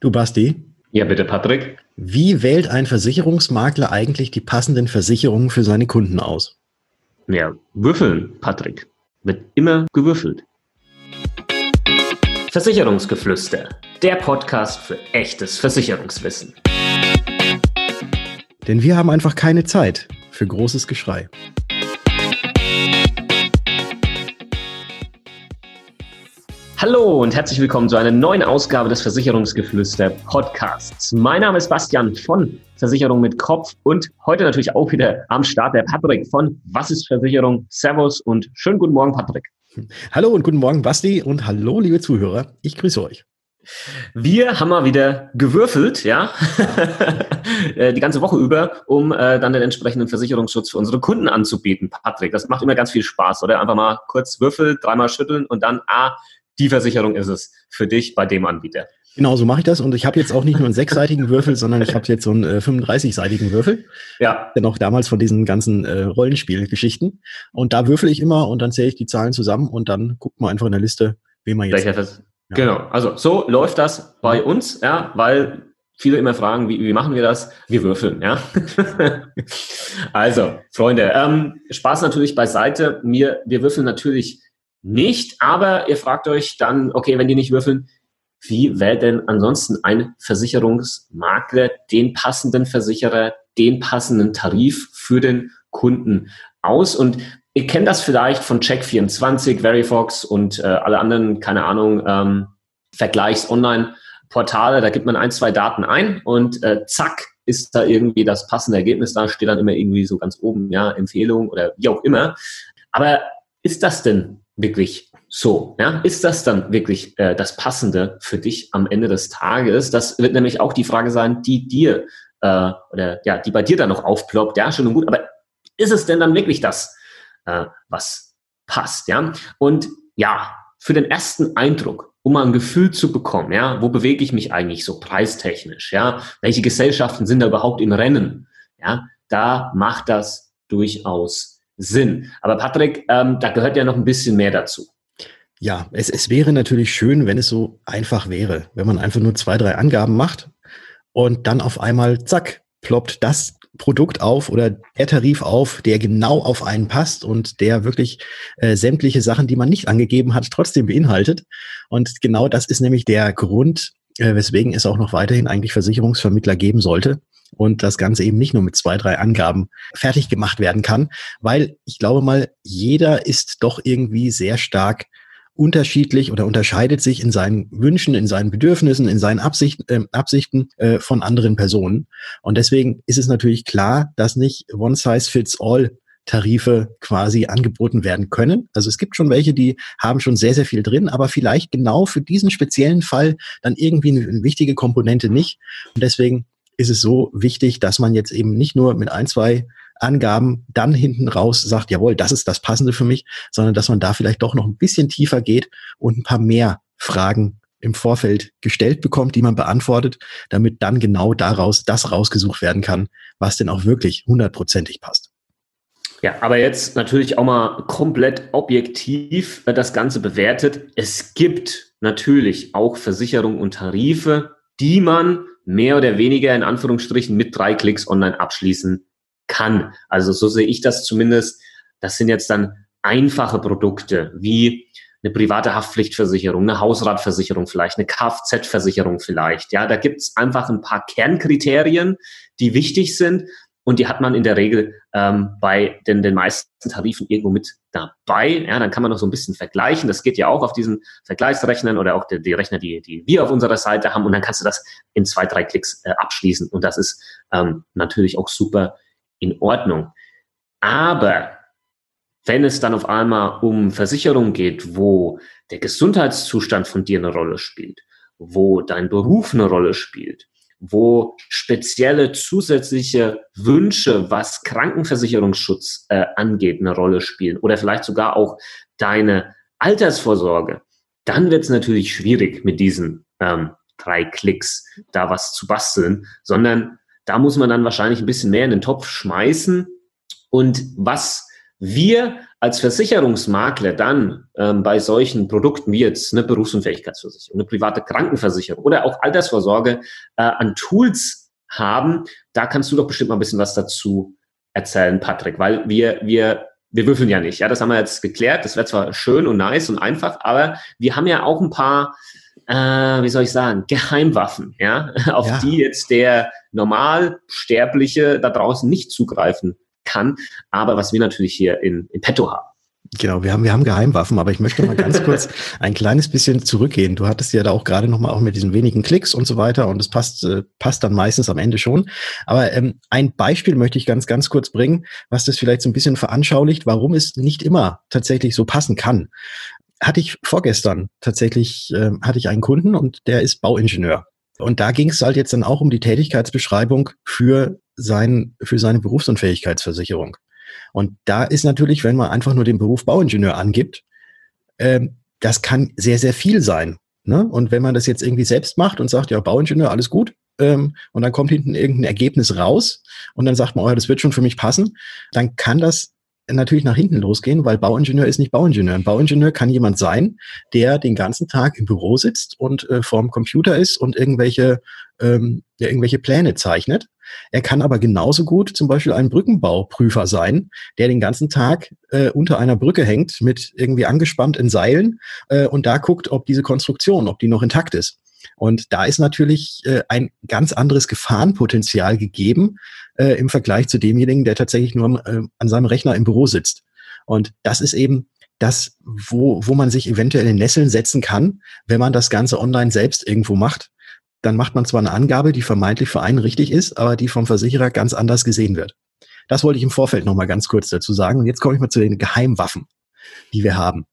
Du Basti? Ja, bitte, Patrick. Wie wählt ein Versicherungsmakler eigentlich die passenden Versicherungen für seine Kunden aus? Ja, würfeln, Patrick. Wird immer gewürfelt. Versicherungsgeflüster, der Podcast für echtes Versicherungswissen. Denn wir haben einfach keine Zeit für großes Geschrei. Hallo und herzlich willkommen zu einer neuen Ausgabe des Versicherungsgeflüster Podcasts. Mein Name ist Bastian von Versicherung mit Kopf und heute natürlich auch wieder am Start der Patrick von Was ist Versicherung? Servus und schönen guten Morgen, Patrick. Hallo und guten Morgen, Basti und hallo, liebe Zuhörer. Ich grüße euch. Wir haben mal wieder gewürfelt, ja, äh, die ganze Woche über, um äh, dann den entsprechenden Versicherungsschutz für unsere Kunden anzubieten. Patrick, das macht immer ganz viel Spaß, oder? Einfach mal kurz würfeln, dreimal schütteln und dann, ah, die Versicherung ist es für dich bei dem Anbieter. Genau, so mache ich das. Und ich habe jetzt auch nicht nur einen sechsseitigen Würfel, sondern ich habe jetzt so einen äh, 35-seitigen Würfel. Ja. Denn auch damals von diesen ganzen äh, Rollenspielgeschichten. Und da würfel ich immer und dann zähle ich die Zahlen zusammen und dann guckt man einfach in der Liste, wen man jetzt. Ja. Genau, also so läuft das bei uns, ja, weil viele immer fragen, wie, wie machen wir das? Wir würfeln, ja. also, Freunde, ähm, Spaß natürlich beiseite. Wir, wir würfeln natürlich nicht, aber ihr fragt euch dann, okay, wenn die nicht würfeln, wie wählt denn ansonsten ein Versicherungsmakler den passenden Versicherer, den passenden Tarif für den Kunden aus? Und ihr kennt das vielleicht von Check24, Verifox und äh, alle anderen, keine Ahnung, ähm, Vergleichs-Online-Portale. Da gibt man ein, zwei Daten ein und äh, zack, ist da irgendwie das passende Ergebnis da, steht dann immer irgendwie so ganz oben, ja, Empfehlung oder wie auch immer. Aber ist das denn wirklich so? Ja? Ist das dann wirklich äh, das Passende für dich am Ende des Tages? Das wird nämlich auch die Frage sein, die dir äh, oder ja, die bei dir dann noch aufploppt. Ja, schön und gut, aber ist es denn dann wirklich das, äh, was passt? Ja, und ja, für den ersten Eindruck, um mal ein Gefühl zu bekommen, ja, wo bewege ich mich eigentlich so preistechnisch? Ja, welche Gesellschaften sind da überhaupt im Rennen? Ja, da macht das durchaus Sinn. Aber Patrick, ähm, da gehört ja noch ein bisschen mehr dazu. Ja, es, es wäre natürlich schön, wenn es so einfach wäre, wenn man einfach nur zwei, drei Angaben macht und dann auf einmal, zack, ploppt das Produkt auf oder der Tarif auf, der genau auf einen passt und der wirklich äh, sämtliche Sachen, die man nicht angegeben hat, trotzdem beinhaltet. Und genau das ist nämlich der Grund, äh, weswegen es auch noch weiterhin eigentlich Versicherungsvermittler geben sollte, und das Ganze eben nicht nur mit zwei, drei Angaben fertig gemacht werden kann, weil ich glaube mal, jeder ist doch irgendwie sehr stark unterschiedlich oder unterscheidet sich in seinen Wünschen, in seinen Bedürfnissen, in seinen Absichten, äh, Absichten äh, von anderen Personen. Und deswegen ist es natürlich klar, dass nicht One Size Fits All Tarife quasi angeboten werden können. Also es gibt schon welche, die haben schon sehr, sehr viel drin, aber vielleicht genau für diesen speziellen Fall dann irgendwie eine, eine wichtige Komponente nicht. Und deswegen ist es so wichtig, dass man jetzt eben nicht nur mit ein, zwei Angaben dann hinten raus sagt, jawohl, das ist das Passende für mich, sondern dass man da vielleicht doch noch ein bisschen tiefer geht und ein paar mehr Fragen im Vorfeld gestellt bekommt, die man beantwortet, damit dann genau daraus das rausgesucht werden kann, was denn auch wirklich hundertprozentig passt. Ja, aber jetzt natürlich auch mal komplett objektiv äh, das Ganze bewertet. Es gibt natürlich auch Versicherungen und Tarife, die man mehr oder weniger in Anführungsstrichen mit drei Klicks online abschließen kann. Also so sehe ich das zumindest. Das sind jetzt dann einfache Produkte wie eine private Haftpflichtversicherung, eine Hausratversicherung vielleicht, eine Kfz-Versicherung vielleicht. Ja, da gibt es einfach ein paar Kernkriterien, die wichtig sind und die hat man in der Regel ähm, bei den, den meisten Tarifen irgendwo mit dabei. Ja, dann kann man noch so ein bisschen vergleichen. Das geht ja auch auf diesen Vergleichsrechnern oder auch die, die Rechner, die, die wir auf unserer Seite haben. Und dann kannst du das in zwei, drei Klicks äh, abschließen. Und das ist ähm, natürlich auch super in Ordnung. Aber wenn es dann auf einmal um Versicherungen geht, wo der Gesundheitszustand von dir eine Rolle spielt, wo dein Beruf eine Rolle spielt, wo spezielle zusätzliche Wünsche, was Krankenversicherungsschutz äh, angeht, eine Rolle spielen oder vielleicht sogar auch deine Altersvorsorge, dann wird es natürlich schwierig mit diesen ähm, drei Klicks da was zu basteln, sondern da muss man dann wahrscheinlich ein bisschen mehr in den Topf schmeißen. Und was wir als Versicherungsmakler dann ähm, bei solchen Produkten wie jetzt eine Berufsunfähigkeitsversicherung, eine private Krankenversicherung oder auch Altersvorsorge äh, an Tools haben, da kannst du doch bestimmt mal ein bisschen was dazu erzählen, Patrick, weil wir, wir, wir würfeln ja nicht. Ja, das haben wir jetzt geklärt. Das wäre zwar schön und nice und einfach, aber wir haben ja auch ein paar, äh, wie soll ich sagen, Geheimwaffen, ja, auf ja. die jetzt der Normalsterbliche da draußen nicht zugreifen kann, aber was wir natürlich hier in, in petto haben. Genau, wir haben, wir haben Geheimwaffen, aber ich möchte mal ganz kurz ein kleines bisschen zurückgehen. Du hattest ja da auch gerade nochmal auch mit diesen wenigen Klicks und so weiter und es passt, äh, passt dann meistens am Ende schon. Aber ähm, ein Beispiel möchte ich ganz, ganz kurz bringen, was das vielleicht so ein bisschen veranschaulicht, warum es nicht immer tatsächlich so passen kann. Hatte ich vorgestern tatsächlich, äh, hatte ich einen Kunden und der ist Bauingenieur. Und da ging es halt jetzt dann auch um die Tätigkeitsbeschreibung für, sein, für seine Berufsunfähigkeitsversicherung. Und da ist natürlich, wenn man einfach nur den Beruf Bauingenieur angibt, ähm, das kann sehr, sehr viel sein. Ne? Und wenn man das jetzt irgendwie selbst macht und sagt, ja, Bauingenieur, alles gut, ähm, und dann kommt hinten irgendein Ergebnis raus und dann sagt man, oh, das wird schon für mich passen, dann kann das natürlich nach hinten losgehen, weil Bauingenieur ist nicht Bauingenieur. Ein Bauingenieur kann jemand sein, der den ganzen Tag im Büro sitzt und äh, vorm Computer ist und irgendwelche, ähm, der irgendwelche Pläne zeichnet. Er kann aber genauso gut zum Beispiel ein Brückenbauprüfer sein, der den ganzen Tag äh, unter einer Brücke hängt, mit irgendwie angespannt in Seilen äh, und da guckt, ob diese Konstruktion, ob die noch intakt ist. Und da ist natürlich äh, ein ganz anderes Gefahrenpotenzial gegeben äh, im Vergleich zu demjenigen, der tatsächlich nur äh, an seinem Rechner im Büro sitzt. Und das ist eben das, wo, wo man sich eventuell in Nesseln setzen kann, wenn man das Ganze online selbst irgendwo macht. Dann macht man zwar eine Angabe, die vermeintlich für einen richtig ist, aber die vom Versicherer ganz anders gesehen wird. Das wollte ich im Vorfeld noch mal ganz kurz dazu sagen. Und jetzt komme ich mal zu den Geheimwaffen, die wir haben.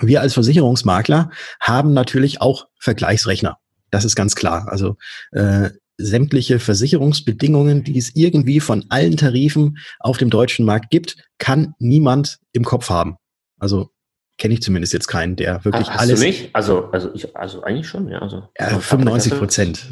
Wir als Versicherungsmakler haben natürlich auch Vergleichsrechner. Das ist ganz klar. Also äh, sämtliche Versicherungsbedingungen, die es irgendwie von allen Tarifen auf dem deutschen Markt gibt, kann niemand im Kopf haben. Also kenne ich zumindest jetzt keinen, der wirklich Hast alles. Du nicht? Also, also, ich, also eigentlich schon, ja. Also, ja, 95 Prozent.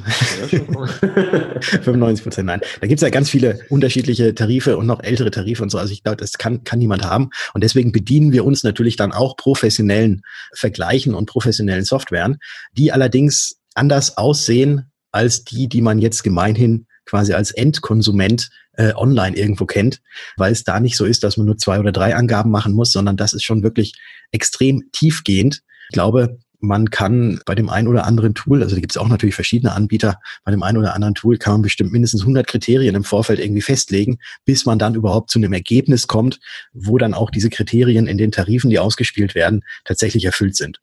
95 Prozent, nein. Da gibt es ja ganz viele unterschiedliche Tarife und noch ältere Tarife und so. Also ich glaube, das kann, kann niemand haben. Und deswegen bedienen wir uns natürlich dann auch professionellen Vergleichen und professionellen Softwaren, die allerdings anders aussehen als die, die man jetzt gemeinhin quasi als Endkonsument äh, online irgendwo kennt, weil es da nicht so ist, dass man nur zwei oder drei Angaben machen muss, sondern das ist schon wirklich extrem tiefgehend. Ich glaube, man kann bei dem einen oder anderen Tool, also da gibt es auch natürlich verschiedene Anbieter, bei dem einen oder anderen Tool kann man bestimmt mindestens 100 Kriterien im Vorfeld irgendwie festlegen, bis man dann überhaupt zu einem Ergebnis kommt, wo dann auch diese Kriterien in den Tarifen, die ausgespielt werden, tatsächlich erfüllt sind.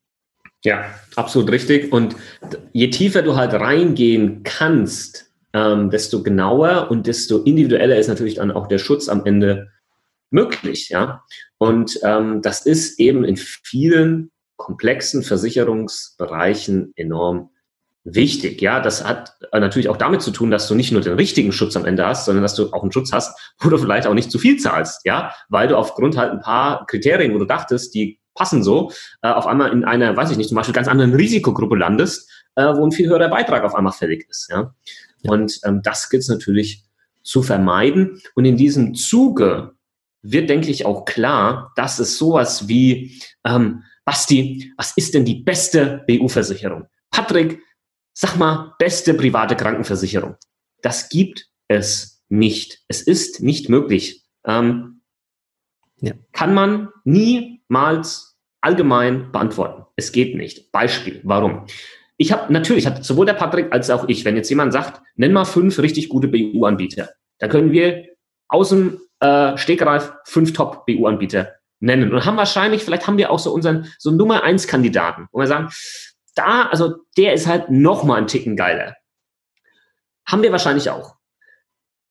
Ja, absolut richtig. Und je tiefer du halt reingehen kannst, ähm, desto genauer und desto individueller ist natürlich dann auch der Schutz am Ende möglich. Ja, und ähm, das ist eben in vielen komplexen Versicherungsbereichen enorm wichtig. Ja, das hat natürlich auch damit zu tun, dass du nicht nur den richtigen Schutz am Ende hast, sondern dass du auch einen Schutz hast, wo du vielleicht auch nicht zu viel zahlst. Ja, weil du aufgrund halt ein paar Kriterien, wo du dachtest, die passen so, äh, auf einmal in einer, weiß ich nicht, zum Beispiel ganz anderen Risikogruppe landest, äh, wo ein viel höherer Beitrag auf einmal fällig ist. Ja. Und ähm, das gilt es natürlich zu vermeiden. Und in diesem Zuge wird, denke ich, auch klar, dass es sowas wie, ähm, Basti, was ist denn die beste BU-Versicherung? Patrick, sag mal, beste private Krankenversicherung. Das gibt es nicht. Es ist nicht möglich. Ähm, ja. Kann man niemals allgemein beantworten. Es geht nicht. Beispiel, warum? Ich habe natürlich, hat sowohl der Patrick als auch ich, wenn jetzt jemand sagt, nenn mal fünf richtig gute BU-Anbieter, dann können wir aus dem äh, Stegreif fünf Top-BU-Anbieter nennen und haben wahrscheinlich, vielleicht haben wir auch so unseren so Nummer eins Kandidaten, wo wir sagen, da, also der ist halt noch mal ein Ticken geiler. Haben wir wahrscheinlich auch.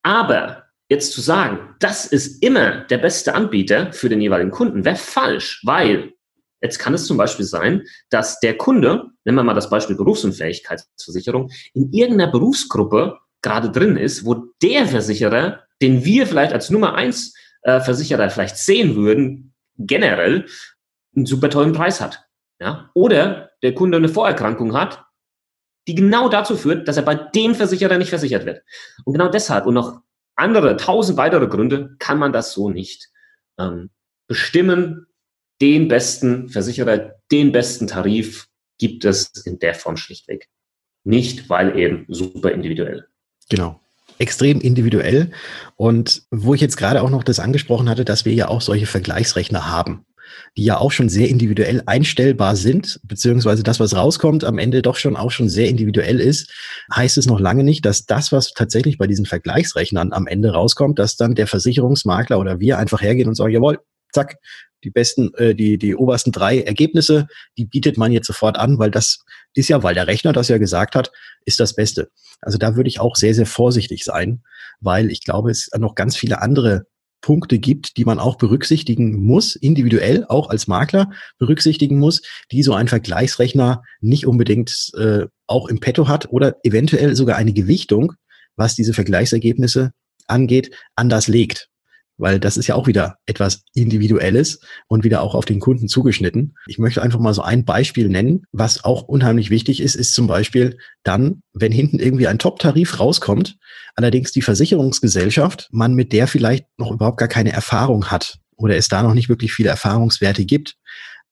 Aber jetzt zu sagen, das ist immer der beste Anbieter für den jeweiligen Kunden, wäre falsch, weil jetzt kann es zum Beispiel sein, dass der Kunde, nehmen wir mal das Beispiel Berufsunfähigkeitsversicherung, in irgendeiner Berufsgruppe gerade drin ist, wo der Versicherer, den wir vielleicht als Nummer eins äh, Versicherer vielleicht sehen würden, generell einen super tollen Preis hat. Ja? Oder der Kunde eine Vorerkrankung hat, die genau dazu führt, dass er bei dem Versicherer nicht versichert wird. Und genau deshalb und noch andere, tausend weitere Gründe kann man das so nicht ähm, bestimmen, den besten Versicherer, den besten Tarif gibt es in der Form schlichtweg. Nicht, weil eben super individuell. Genau extrem individuell. Und wo ich jetzt gerade auch noch das angesprochen hatte, dass wir ja auch solche Vergleichsrechner haben, die ja auch schon sehr individuell einstellbar sind, beziehungsweise das, was rauskommt, am Ende doch schon auch schon sehr individuell ist, heißt es noch lange nicht, dass das, was tatsächlich bei diesen Vergleichsrechnern am Ende rauskommt, dass dann der Versicherungsmakler oder wir einfach hergehen und sagen, jawohl, zack, die besten, äh, die, die obersten drei Ergebnisse, die bietet man jetzt sofort an, weil das ist ja, weil der Rechner das ja gesagt hat, ist das Beste. Also da würde ich auch sehr, sehr vorsichtig sein, weil ich glaube, es noch ganz viele andere Punkte gibt, die man auch berücksichtigen muss, individuell auch als Makler berücksichtigen muss, die so ein Vergleichsrechner nicht unbedingt äh, auch im Petto hat oder eventuell sogar eine Gewichtung, was diese Vergleichsergebnisse angeht, anders legt weil das ist ja auch wieder etwas Individuelles und wieder auch auf den Kunden zugeschnitten. Ich möchte einfach mal so ein Beispiel nennen, was auch unheimlich wichtig ist, ist zum Beispiel dann, wenn hinten irgendwie ein Top-Tarif rauskommt, allerdings die Versicherungsgesellschaft, man mit der vielleicht noch überhaupt gar keine Erfahrung hat oder es da noch nicht wirklich viele Erfahrungswerte gibt,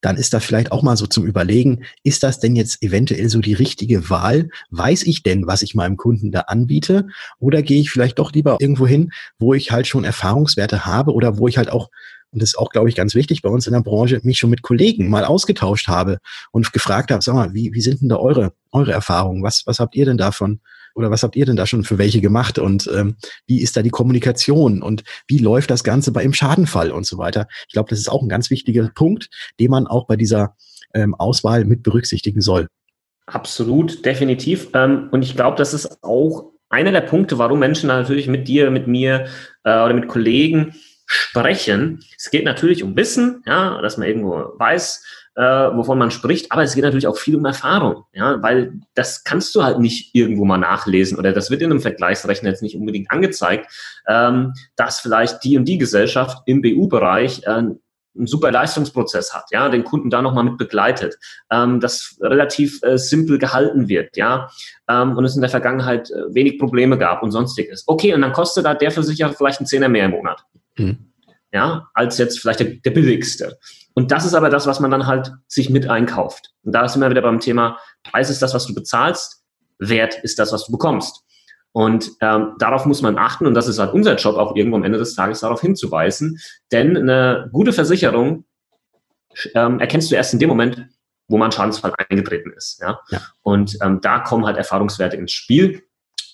dann ist da vielleicht auch mal so zum Überlegen, ist das denn jetzt eventuell so die richtige Wahl? Weiß ich denn, was ich meinem Kunden da anbiete? Oder gehe ich vielleicht doch lieber irgendwo hin, wo ich halt schon Erfahrungswerte habe oder wo ich halt auch und das ist auch, glaube ich, ganz wichtig bei uns in der Branche, mich schon mit Kollegen mal ausgetauscht habe und gefragt habe, sag mal, wie, wie sind denn da eure, eure Erfahrungen? Was, was habt ihr denn davon oder was habt ihr denn da schon für welche gemacht und ähm, wie ist da die Kommunikation und wie läuft das Ganze bei im Schadenfall und so weiter. Ich glaube, das ist auch ein ganz wichtiger Punkt, den man auch bei dieser ähm, Auswahl mit berücksichtigen soll. Absolut, definitiv. Ähm, und ich glaube, das ist auch einer der Punkte, warum Menschen natürlich mit dir, mit mir äh, oder mit Kollegen sprechen. Es geht natürlich um Wissen, ja, dass man irgendwo weiß, äh, wovon man spricht, aber es geht natürlich auch viel um Erfahrung, ja, weil das kannst du halt nicht irgendwo mal nachlesen oder das wird in einem Vergleichsrechner jetzt nicht unbedingt angezeigt, ähm, dass vielleicht die und die Gesellschaft im BU-Bereich äh, einen super Leistungsprozess hat, ja, den Kunden da nochmal mit begleitet, ähm, das relativ äh, simpel gehalten wird, ja, ähm, und es in der Vergangenheit äh, wenig Probleme gab und sonstiges. Okay, und dann kostet da der Versicherer vielleicht einen Zehner mehr im Monat. Mhm. Ja, als jetzt vielleicht der, der billigste. Und das ist aber das, was man dann halt sich mit einkauft. Und da sind wir wieder beim Thema, Preis ist das, was du bezahlst, Wert ist das, was du bekommst. Und ähm, darauf muss man achten und das ist halt unser Job, auch irgendwo am Ende des Tages darauf hinzuweisen. Denn eine gute Versicherung ähm, erkennst du erst in dem Moment, wo man Schadensfall eingetreten ist. Ja? ja. Und ähm, da kommen halt Erfahrungswerte ins Spiel.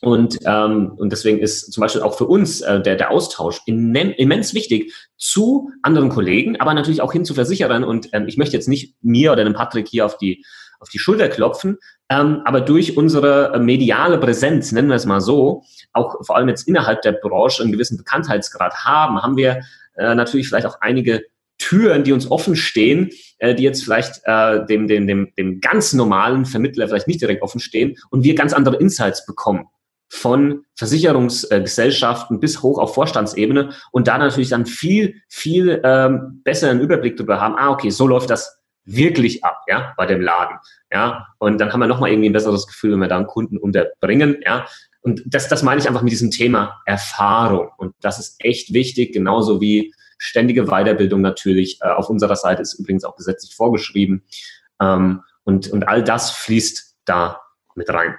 Und, ähm, und deswegen ist zum Beispiel auch für uns äh, der, der Austausch immens wichtig zu anderen Kollegen, aber natürlich auch hin zu Versicherern. Und ähm, ich möchte jetzt nicht mir oder dem Patrick hier auf die, auf die Schulter klopfen, ähm, aber durch unsere äh, mediale Präsenz, nennen wir es mal so, auch vor allem jetzt innerhalb der Branche einen gewissen Bekanntheitsgrad haben, haben wir äh, natürlich vielleicht auch einige Türen, die uns offen stehen, äh, die jetzt vielleicht äh, dem, dem, dem, dem ganz normalen Vermittler vielleicht nicht direkt offen stehen und wir ganz andere Insights bekommen von Versicherungsgesellschaften bis hoch auf Vorstandsebene und da natürlich dann viel, viel ähm, besseren Überblick darüber haben, ah, okay, so läuft das wirklich ab, ja, bei dem Laden, ja, und dann haben wir nochmal irgendwie ein besseres Gefühl, wenn wir da einen Kunden unterbringen, ja, und das, das meine ich einfach mit diesem Thema Erfahrung. Und das ist echt wichtig, genauso wie ständige Weiterbildung natürlich äh, auf unserer Seite ist übrigens auch gesetzlich vorgeschrieben. Ähm, und, und all das fließt da mit rein.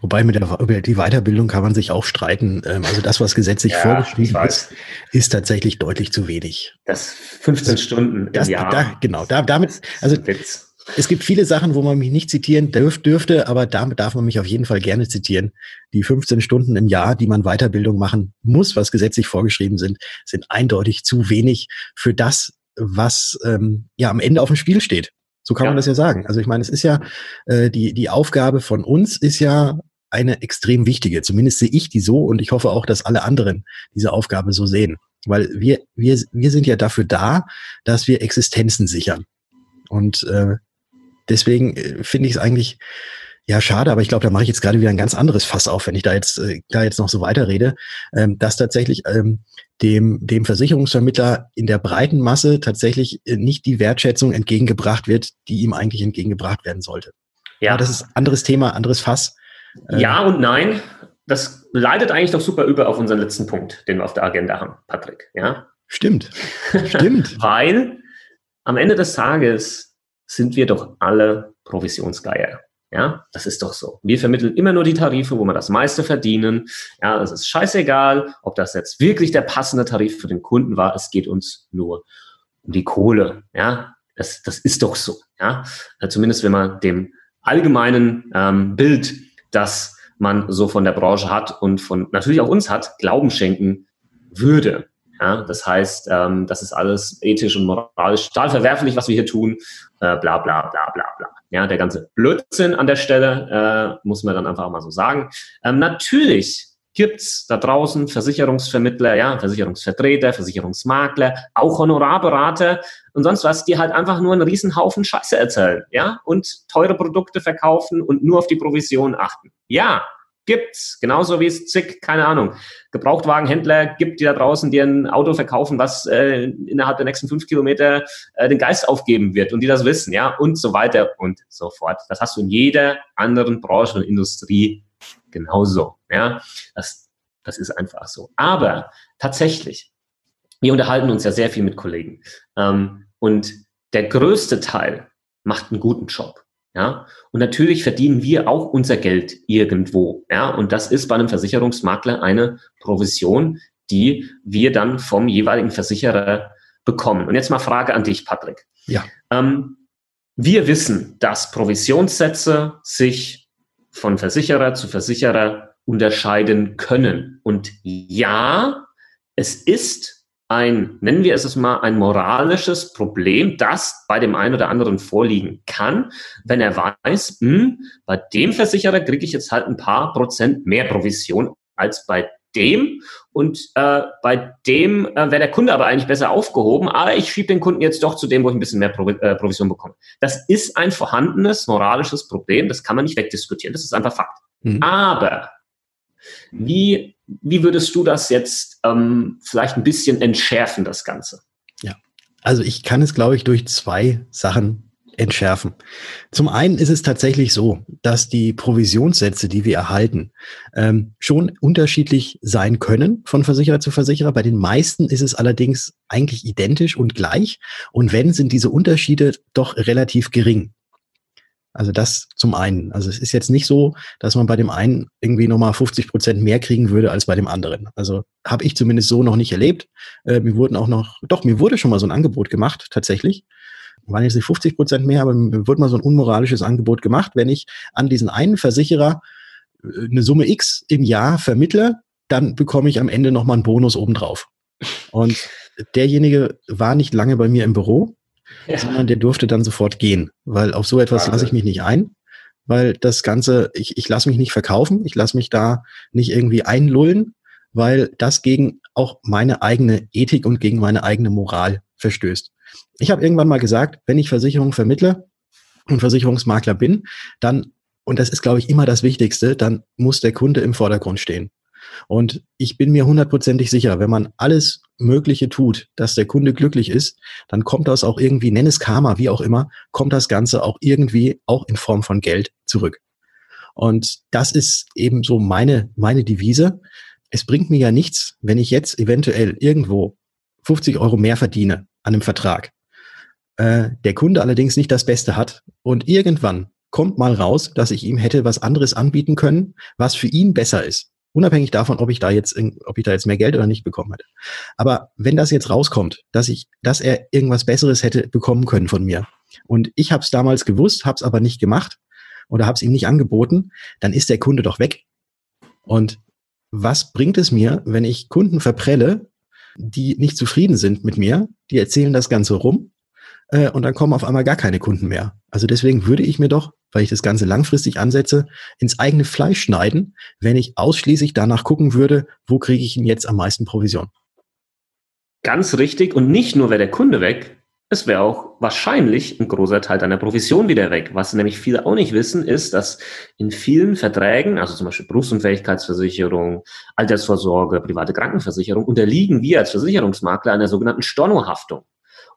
Wobei mit der, über die Weiterbildung kann man sich auch streiten. Ähm, also das, was gesetzlich ja, vorgeschrieben ist, ist tatsächlich deutlich zu wenig. Das 15 Stunden im das, Jahr. Da, genau, da, damit, also es gibt viele Sachen, wo man mich nicht zitieren dürf, dürfte, aber damit darf man mich auf jeden Fall gerne zitieren. Die 15 Stunden im Jahr, die man Weiterbildung machen muss, was gesetzlich vorgeschrieben sind, sind eindeutig zu wenig für das, was ähm, ja am Ende auf dem Spiel steht. So kann ja. man das ja sagen. Also ich meine, es ist ja, äh, die, die Aufgabe von uns ist ja eine extrem wichtige. Zumindest sehe ich die so und ich hoffe auch, dass alle anderen diese Aufgabe so sehen. Weil wir, wir, wir sind ja dafür da, dass wir Existenzen sichern. Und äh, deswegen äh, finde ich es eigentlich ja, schade, aber ich glaube, da mache ich jetzt gerade wieder ein ganz anderes Fass auf, wenn ich da jetzt, äh, da jetzt noch so weiterrede, ähm, dass tatsächlich ähm, dem, dem Versicherungsvermittler in der breiten Masse tatsächlich äh, nicht die Wertschätzung entgegengebracht wird, die ihm eigentlich entgegengebracht werden sollte. Ja. Aber das ist anderes Thema, anderes Fass. Ähm, ja und nein. Das leitet eigentlich doch super über auf unseren letzten Punkt, den wir auf der Agenda haben, Patrick. Ja. Stimmt. Stimmt. Weil am Ende des Tages sind wir doch alle Provisionsgeier. Ja, das ist doch so. Wir vermitteln immer nur die Tarife, wo wir das meiste verdienen. Ja, es ist scheißegal, ob das jetzt wirklich der passende Tarif für den Kunden war. Es geht uns nur um die Kohle. Ja, das, das ist doch so. Ja, zumindest wenn man dem allgemeinen ähm, Bild, das man so von der Branche hat und von natürlich auch uns hat, Glauben schenken würde. Ja, das heißt, ähm, das ist alles ethisch und moralisch total verwerflich, was wir hier tun. Äh, bla bla bla bla bla. Ja, der ganze Blödsinn an der Stelle äh, muss man dann einfach mal so sagen. Ähm, natürlich gibt's da draußen Versicherungsvermittler, ja, Versicherungsvertreter, Versicherungsmakler, auch Honorarberater und sonst was, die halt einfach nur einen riesen Haufen Scheiße erzählen, ja, und teure Produkte verkaufen und nur auf die Provision achten. Ja, Gibt's. Genauso wie es zig, keine Ahnung, Gebrauchtwagenhändler gibt, die da draußen dir ein Auto verkaufen, was äh, innerhalb der nächsten fünf Kilometer äh, den Geist aufgeben wird und die das wissen, ja, und so weiter und so fort. Das hast du in jeder anderen Branche und Industrie genauso, ja. Das, das ist einfach so. Aber tatsächlich, wir unterhalten uns ja sehr viel mit Kollegen. Ähm, und der größte Teil macht einen guten Job. Ja, und natürlich verdienen wir auch unser Geld irgendwo. Ja, und das ist bei einem Versicherungsmakler eine Provision, die wir dann vom jeweiligen Versicherer bekommen. Und jetzt mal Frage an dich, Patrick. Ja. Ähm, wir wissen, dass Provisionssätze sich von Versicherer zu Versicherer unterscheiden können. Und ja, es ist ein, nennen wir es mal, ein moralisches Problem, das bei dem einen oder anderen vorliegen kann, wenn er weiß, mh, hm, bei dem Versicherer kriege ich jetzt halt ein paar Prozent mehr Provision als bei dem und äh, bei dem äh, wäre der Kunde aber eigentlich besser aufgehoben, aber ich schiebe den Kunden jetzt doch zu dem, wo ich ein bisschen mehr Provi äh, Provision bekomme. Das ist ein vorhandenes moralisches Problem, das kann man nicht wegdiskutieren, das ist einfach Fakt. Mhm. Aber wie wie würdest du das jetzt ähm, vielleicht ein bisschen entschärfen, das Ganze? Ja, also ich kann es, glaube ich, durch zwei Sachen entschärfen. Zum einen ist es tatsächlich so, dass die Provisionssätze, die wir erhalten, ähm, schon unterschiedlich sein können von Versicherer zu Versicherer. Bei den meisten ist es allerdings eigentlich identisch und gleich. Und wenn, sind diese Unterschiede doch relativ gering. Also das zum einen. Also es ist jetzt nicht so, dass man bei dem einen irgendwie nochmal 50 Prozent mehr kriegen würde als bei dem anderen. Also habe ich zumindest so noch nicht erlebt. Äh, mir wurden auch noch, doch, mir wurde schon mal so ein Angebot gemacht, tatsächlich. Waren jetzt nicht 50 Prozent mehr, aber mir wurde mal so ein unmoralisches Angebot gemacht, wenn ich an diesen einen Versicherer äh, eine Summe X im Jahr vermittle, dann bekomme ich am Ende nochmal einen Bonus obendrauf. Und derjenige war nicht lange bei mir im Büro ja. sondern der durfte dann sofort gehen, weil auf so etwas lasse ich mich nicht ein, weil das Ganze, ich, ich lasse mich nicht verkaufen, ich lasse mich da nicht irgendwie einlullen, weil das gegen auch meine eigene Ethik und gegen meine eigene Moral verstößt. Ich habe irgendwann mal gesagt, wenn ich Versicherungen vermittle und Versicherungsmakler bin, dann, und das ist, glaube ich, immer das Wichtigste, dann muss der Kunde im Vordergrund stehen. Und ich bin mir hundertprozentig sicher, wenn man alles Mögliche tut, dass der Kunde glücklich ist, dann kommt das auch irgendwie, nenn es Karma, wie auch immer, kommt das Ganze auch irgendwie auch in Form von Geld zurück. Und das ist eben so meine, meine Devise. Es bringt mir ja nichts, wenn ich jetzt eventuell irgendwo 50 Euro mehr verdiene an einem Vertrag. Äh, der Kunde allerdings nicht das Beste hat und irgendwann kommt mal raus, dass ich ihm hätte was anderes anbieten können, was für ihn besser ist. Unabhängig davon, ob ich da jetzt, ob ich da jetzt mehr Geld oder nicht bekommen hätte. Aber wenn das jetzt rauskommt, dass ich, dass er irgendwas Besseres hätte bekommen können von mir und ich habe es damals gewusst, habe es aber nicht gemacht oder habe es ihm nicht angeboten, dann ist der Kunde doch weg. Und was bringt es mir, wenn ich Kunden verprelle, die nicht zufrieden sind mit mir, die erzählen das Ganze rum äh, und dann kommen auf einmal gar keine Kunden mehr. Also deswegen würde ich mir doch, weil ich das Ganze langfristig ansetze, ins eigene Fleisch schneiden, wenn ich ausschließlich danach gucken würde, wo kriege ich ihn jetzt am meisten Provision. Ganz richtig. Und nicht nur wäre der Kunde weg, es wäre auch wahrscheinlich ein großer Teil deiner Provision wieder weg. Was nämlich viele auch nicht wissen, ist, dass in vielen Verträgen, also zum Beispiel Berufsunfähigkeitsversicherung, Altersvorsorge, private Krankenversicherung, unterliegen wir als Versicherungsmakler einer sogenannten Stornohaftung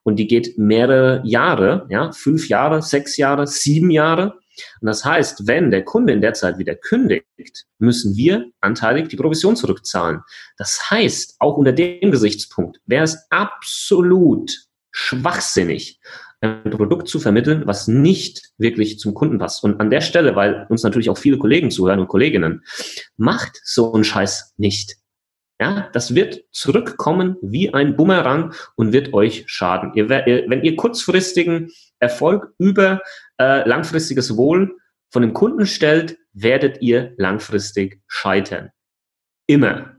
und die geht mehrere Jahre, ja, fünf Jahre, sechs Jahre, sieben Jahre. Und das heißt, wenn der Kunde in der Zeit wieder kündigt, müssen wir anteilig die Provision zurückzahlen. Das heißt, auch unter dem Gesichtspunkt wäre es absolut schwachsinnig, ein Produkt zu vermitteln, was nicht wirklich zum Kunden passt. Und an der Stelle, weil uns natürlich auch viele Kollegen zuhören und Kolleginnen, macht so einen Scheiß nicht. Ja, das wird zurückkommen wie ein Bumerang und wird euch schaden. Ihr, wenn ihr kurzfristigen Erfolg über äh, langfristiges Wohl von dem Kunden stellt, werdet ihr langfristig scheitern. Immer.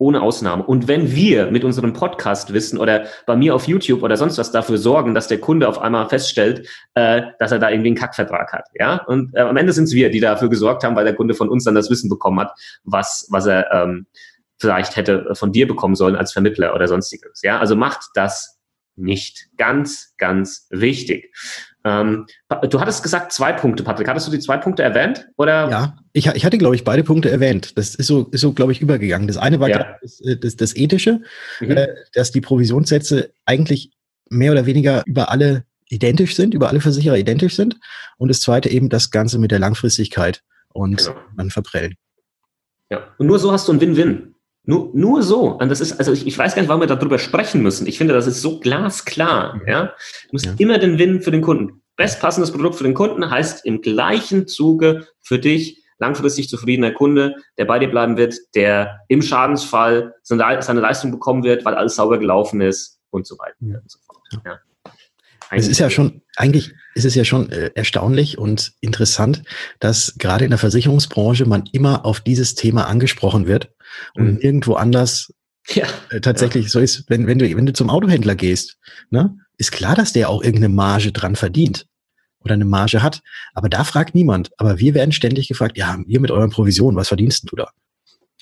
Ohne Ausnahme. Und wenn wir mit unserem Podcast wissen oder bei mir auf YouTube oder sonst was dafür sorgen, dass der Kunde auf einmal feststellt, äh, dass er da irgendwie einen Kackvertrag hat, ja, und äh, am Ende sind es wir, die dafür gesorgt haben, weil der Kunde von uns dann das Wissen bekommen hat, was, was er ähm, vielleicht hätte von dir bekommen sollen als Vermittler oder sonstiges, ja. Also macht das nicht. Ganz, ganz wichtig. Ähm, du hattest gesagt zwei Punkte, Patrick. Hattest du die zwei Punkte erwähnt? Oder? Ja, ich, ich hatte, glaube ich, beide Punkte erwähnt. Das ist so, ist so glaube ich, übergegangen. Das eine war ja. das, äh, das, das, Ethische, mhm. äh, dass die Provisionssätze eigentlich mehr oder weniger über alle identisch sind, über alle Versicherer identisch sind. Und das zweite eben das Ganze mit der Langfristigkeit und genau. man verprellen. Ja, und nur so hast du ein Win-Win. Nur, nur so. Und das ist, also ich, ich weiß gar nicht, warum wir darüber sprechen müssen. Ich finde, das ist so glasklar. Mhm. Ja? Du musst ja. immer den Win für den Kunden. Bestpassendes Produkt für den Kunden heißt im gleichen Zuge für dich langfristig zufriedener Kunde, der bei dir bleiben wird, der im Schadensfall seine Leistung bekommen wird, weil alles sauber gelaufen ist und so weiter ja. und so fort. Ja. Es ist ja schon, eigentlich ist es ja schon äh, erstaunlich und interessant, dass gerade in der Versicherungsbranche man immer auf dieses Thema angesprochen wird und mhm. irgendwo anders ja. äh, tatsächlich ja. so ist, wenn, wenn du, wenn du zum Autohändler gehst, ne, ist klar, dass der auch irgendeine Marge dran verdient oder eine Marge hat. Aber da fragt niemand. Aber wir werden ständig gefragt, ja, ihr mit euren Provisionen, was verdienst du da?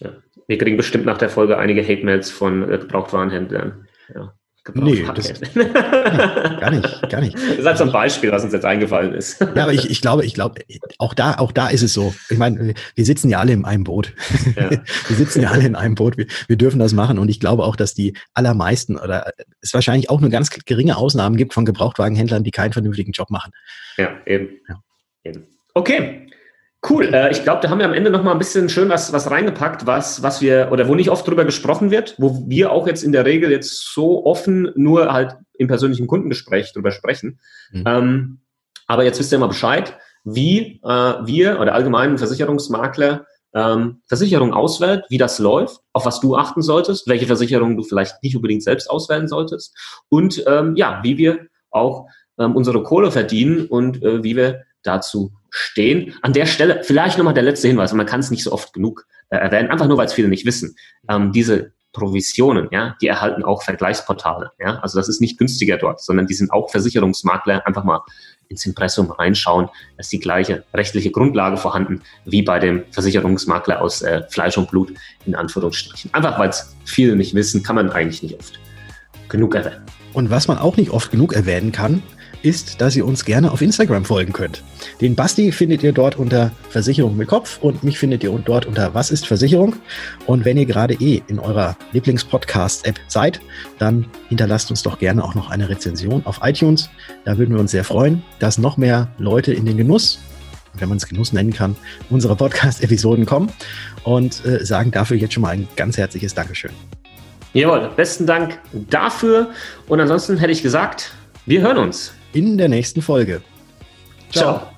Ja. Wir kriegen bestimmt nach der Folge einige Hate-Mails von äh, Gebrauchtwarenhändlern. Ja nee, das, nee, gar nicht, gar nicht. Das ist halt so ein Beispiel, was uns jetzt eingefallen ist. Ja, aber ich, ich glaube, ich glaube, auch da, auch da ist es so. Ich meine, wir sitzen ja alle in einem Boot. Ja. Wir sitzen ja alle in einem Boot. Wir, wir dürfen das machen. Und ich glaube auch, dass die allermeisten oder es wahrscheinlich auch nur ganz geringe Ausnahmen gibt von Gebrauchtwagenhändlern, die keinen vernünftigen Job machen. Ja, eben. Ja. eben. Okay. Cool. Äh, ich glaube, da haben wir am Ende noch mal ein bisschen schön was, was reingepackt, was, was wir, oder wo nicht oft drüber gesprochen wird, wo wir auch jetzt in der Regel jetzt so offen nur halt im persönlichen Kundengespräch drüber sprechen. Mhm. Ähm, aber jetzt wisst ihr mal Bescheid, wie äh, wir oder allgemein Versicherungsmakler ähm, Versicherung auswählt, wie das läuft, auf was du achten solltest, welche Versicherung du vielleicht nicht unbedingt selbst auswählen solltest und ähm, ja, wie wir auch ähm, unsere Kohle verdienen und äh, wie wir dazu stehen. An der Stelle vielleicht nochmal der letzte Hinweis, man kann es nicht so oft genug äh, erwähnen, einfach nur, weil es viele nicht wissen. Ähm, diese Provisionen, ja, die erhalten auch Vergleichsportale, ja, also das ist nicht günstiger dort, sondern die sind auch Versicherungsmakler, einfach mal ins Impressum reinschauen, da ist die gleiche rechtliche Grundlage vorhanden wie bei dem Versicherungsmakler aus äh, Fleisch und Blut, in Anführungsstrichen. Einfach weil es viele nicht wissen, kann man eigentlich nicht oft genug erwähnen. Und was man auch nicht oft genug erwähnen kann, ist, dass ihr uns gerne auf Instagram folgen könnt. Den Basti findet ihr dort unter Versicherung mit Kopf und mich findet ihr dort unter Was ist Versicherung? Und wenn ihr gerade eh in eurer Lieblingspodcast-App seid, dann hinterlasst uns doch gerne auch noch eine Rezension auf iTunes. Da würden wir uns sehr freuen, dass noch mehr Leute in den Genuss wenn man es Genuss nennen kann, unsere Podcast-Episoden kommen und äh, sagen dafür jetzt schon mal ein ganz herzliches Dankeschön. Jawohl, besten Dank dafür. Und ansonsten hätte ich gesagt, wir hören uns in der nächsten Folge. Ciao. Ciao.